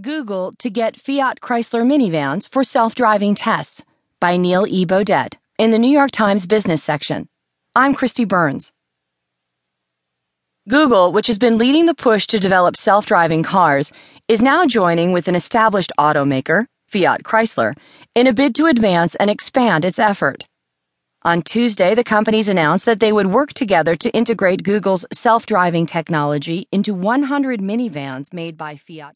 Google to get Fiat Chrysler minivans for self driving tests by Neil E. Baudet in the New York Times business section. I'm Kristi Burns. Google, which has been leading the push to develop self driving cars, is now joining with an established automaker, Fiat Chrysler, in a bid to advance and expand its effort. On Tuesday, the companies announced that they would work together to integrate Google's self driving technology into 100 minivans made by Fiat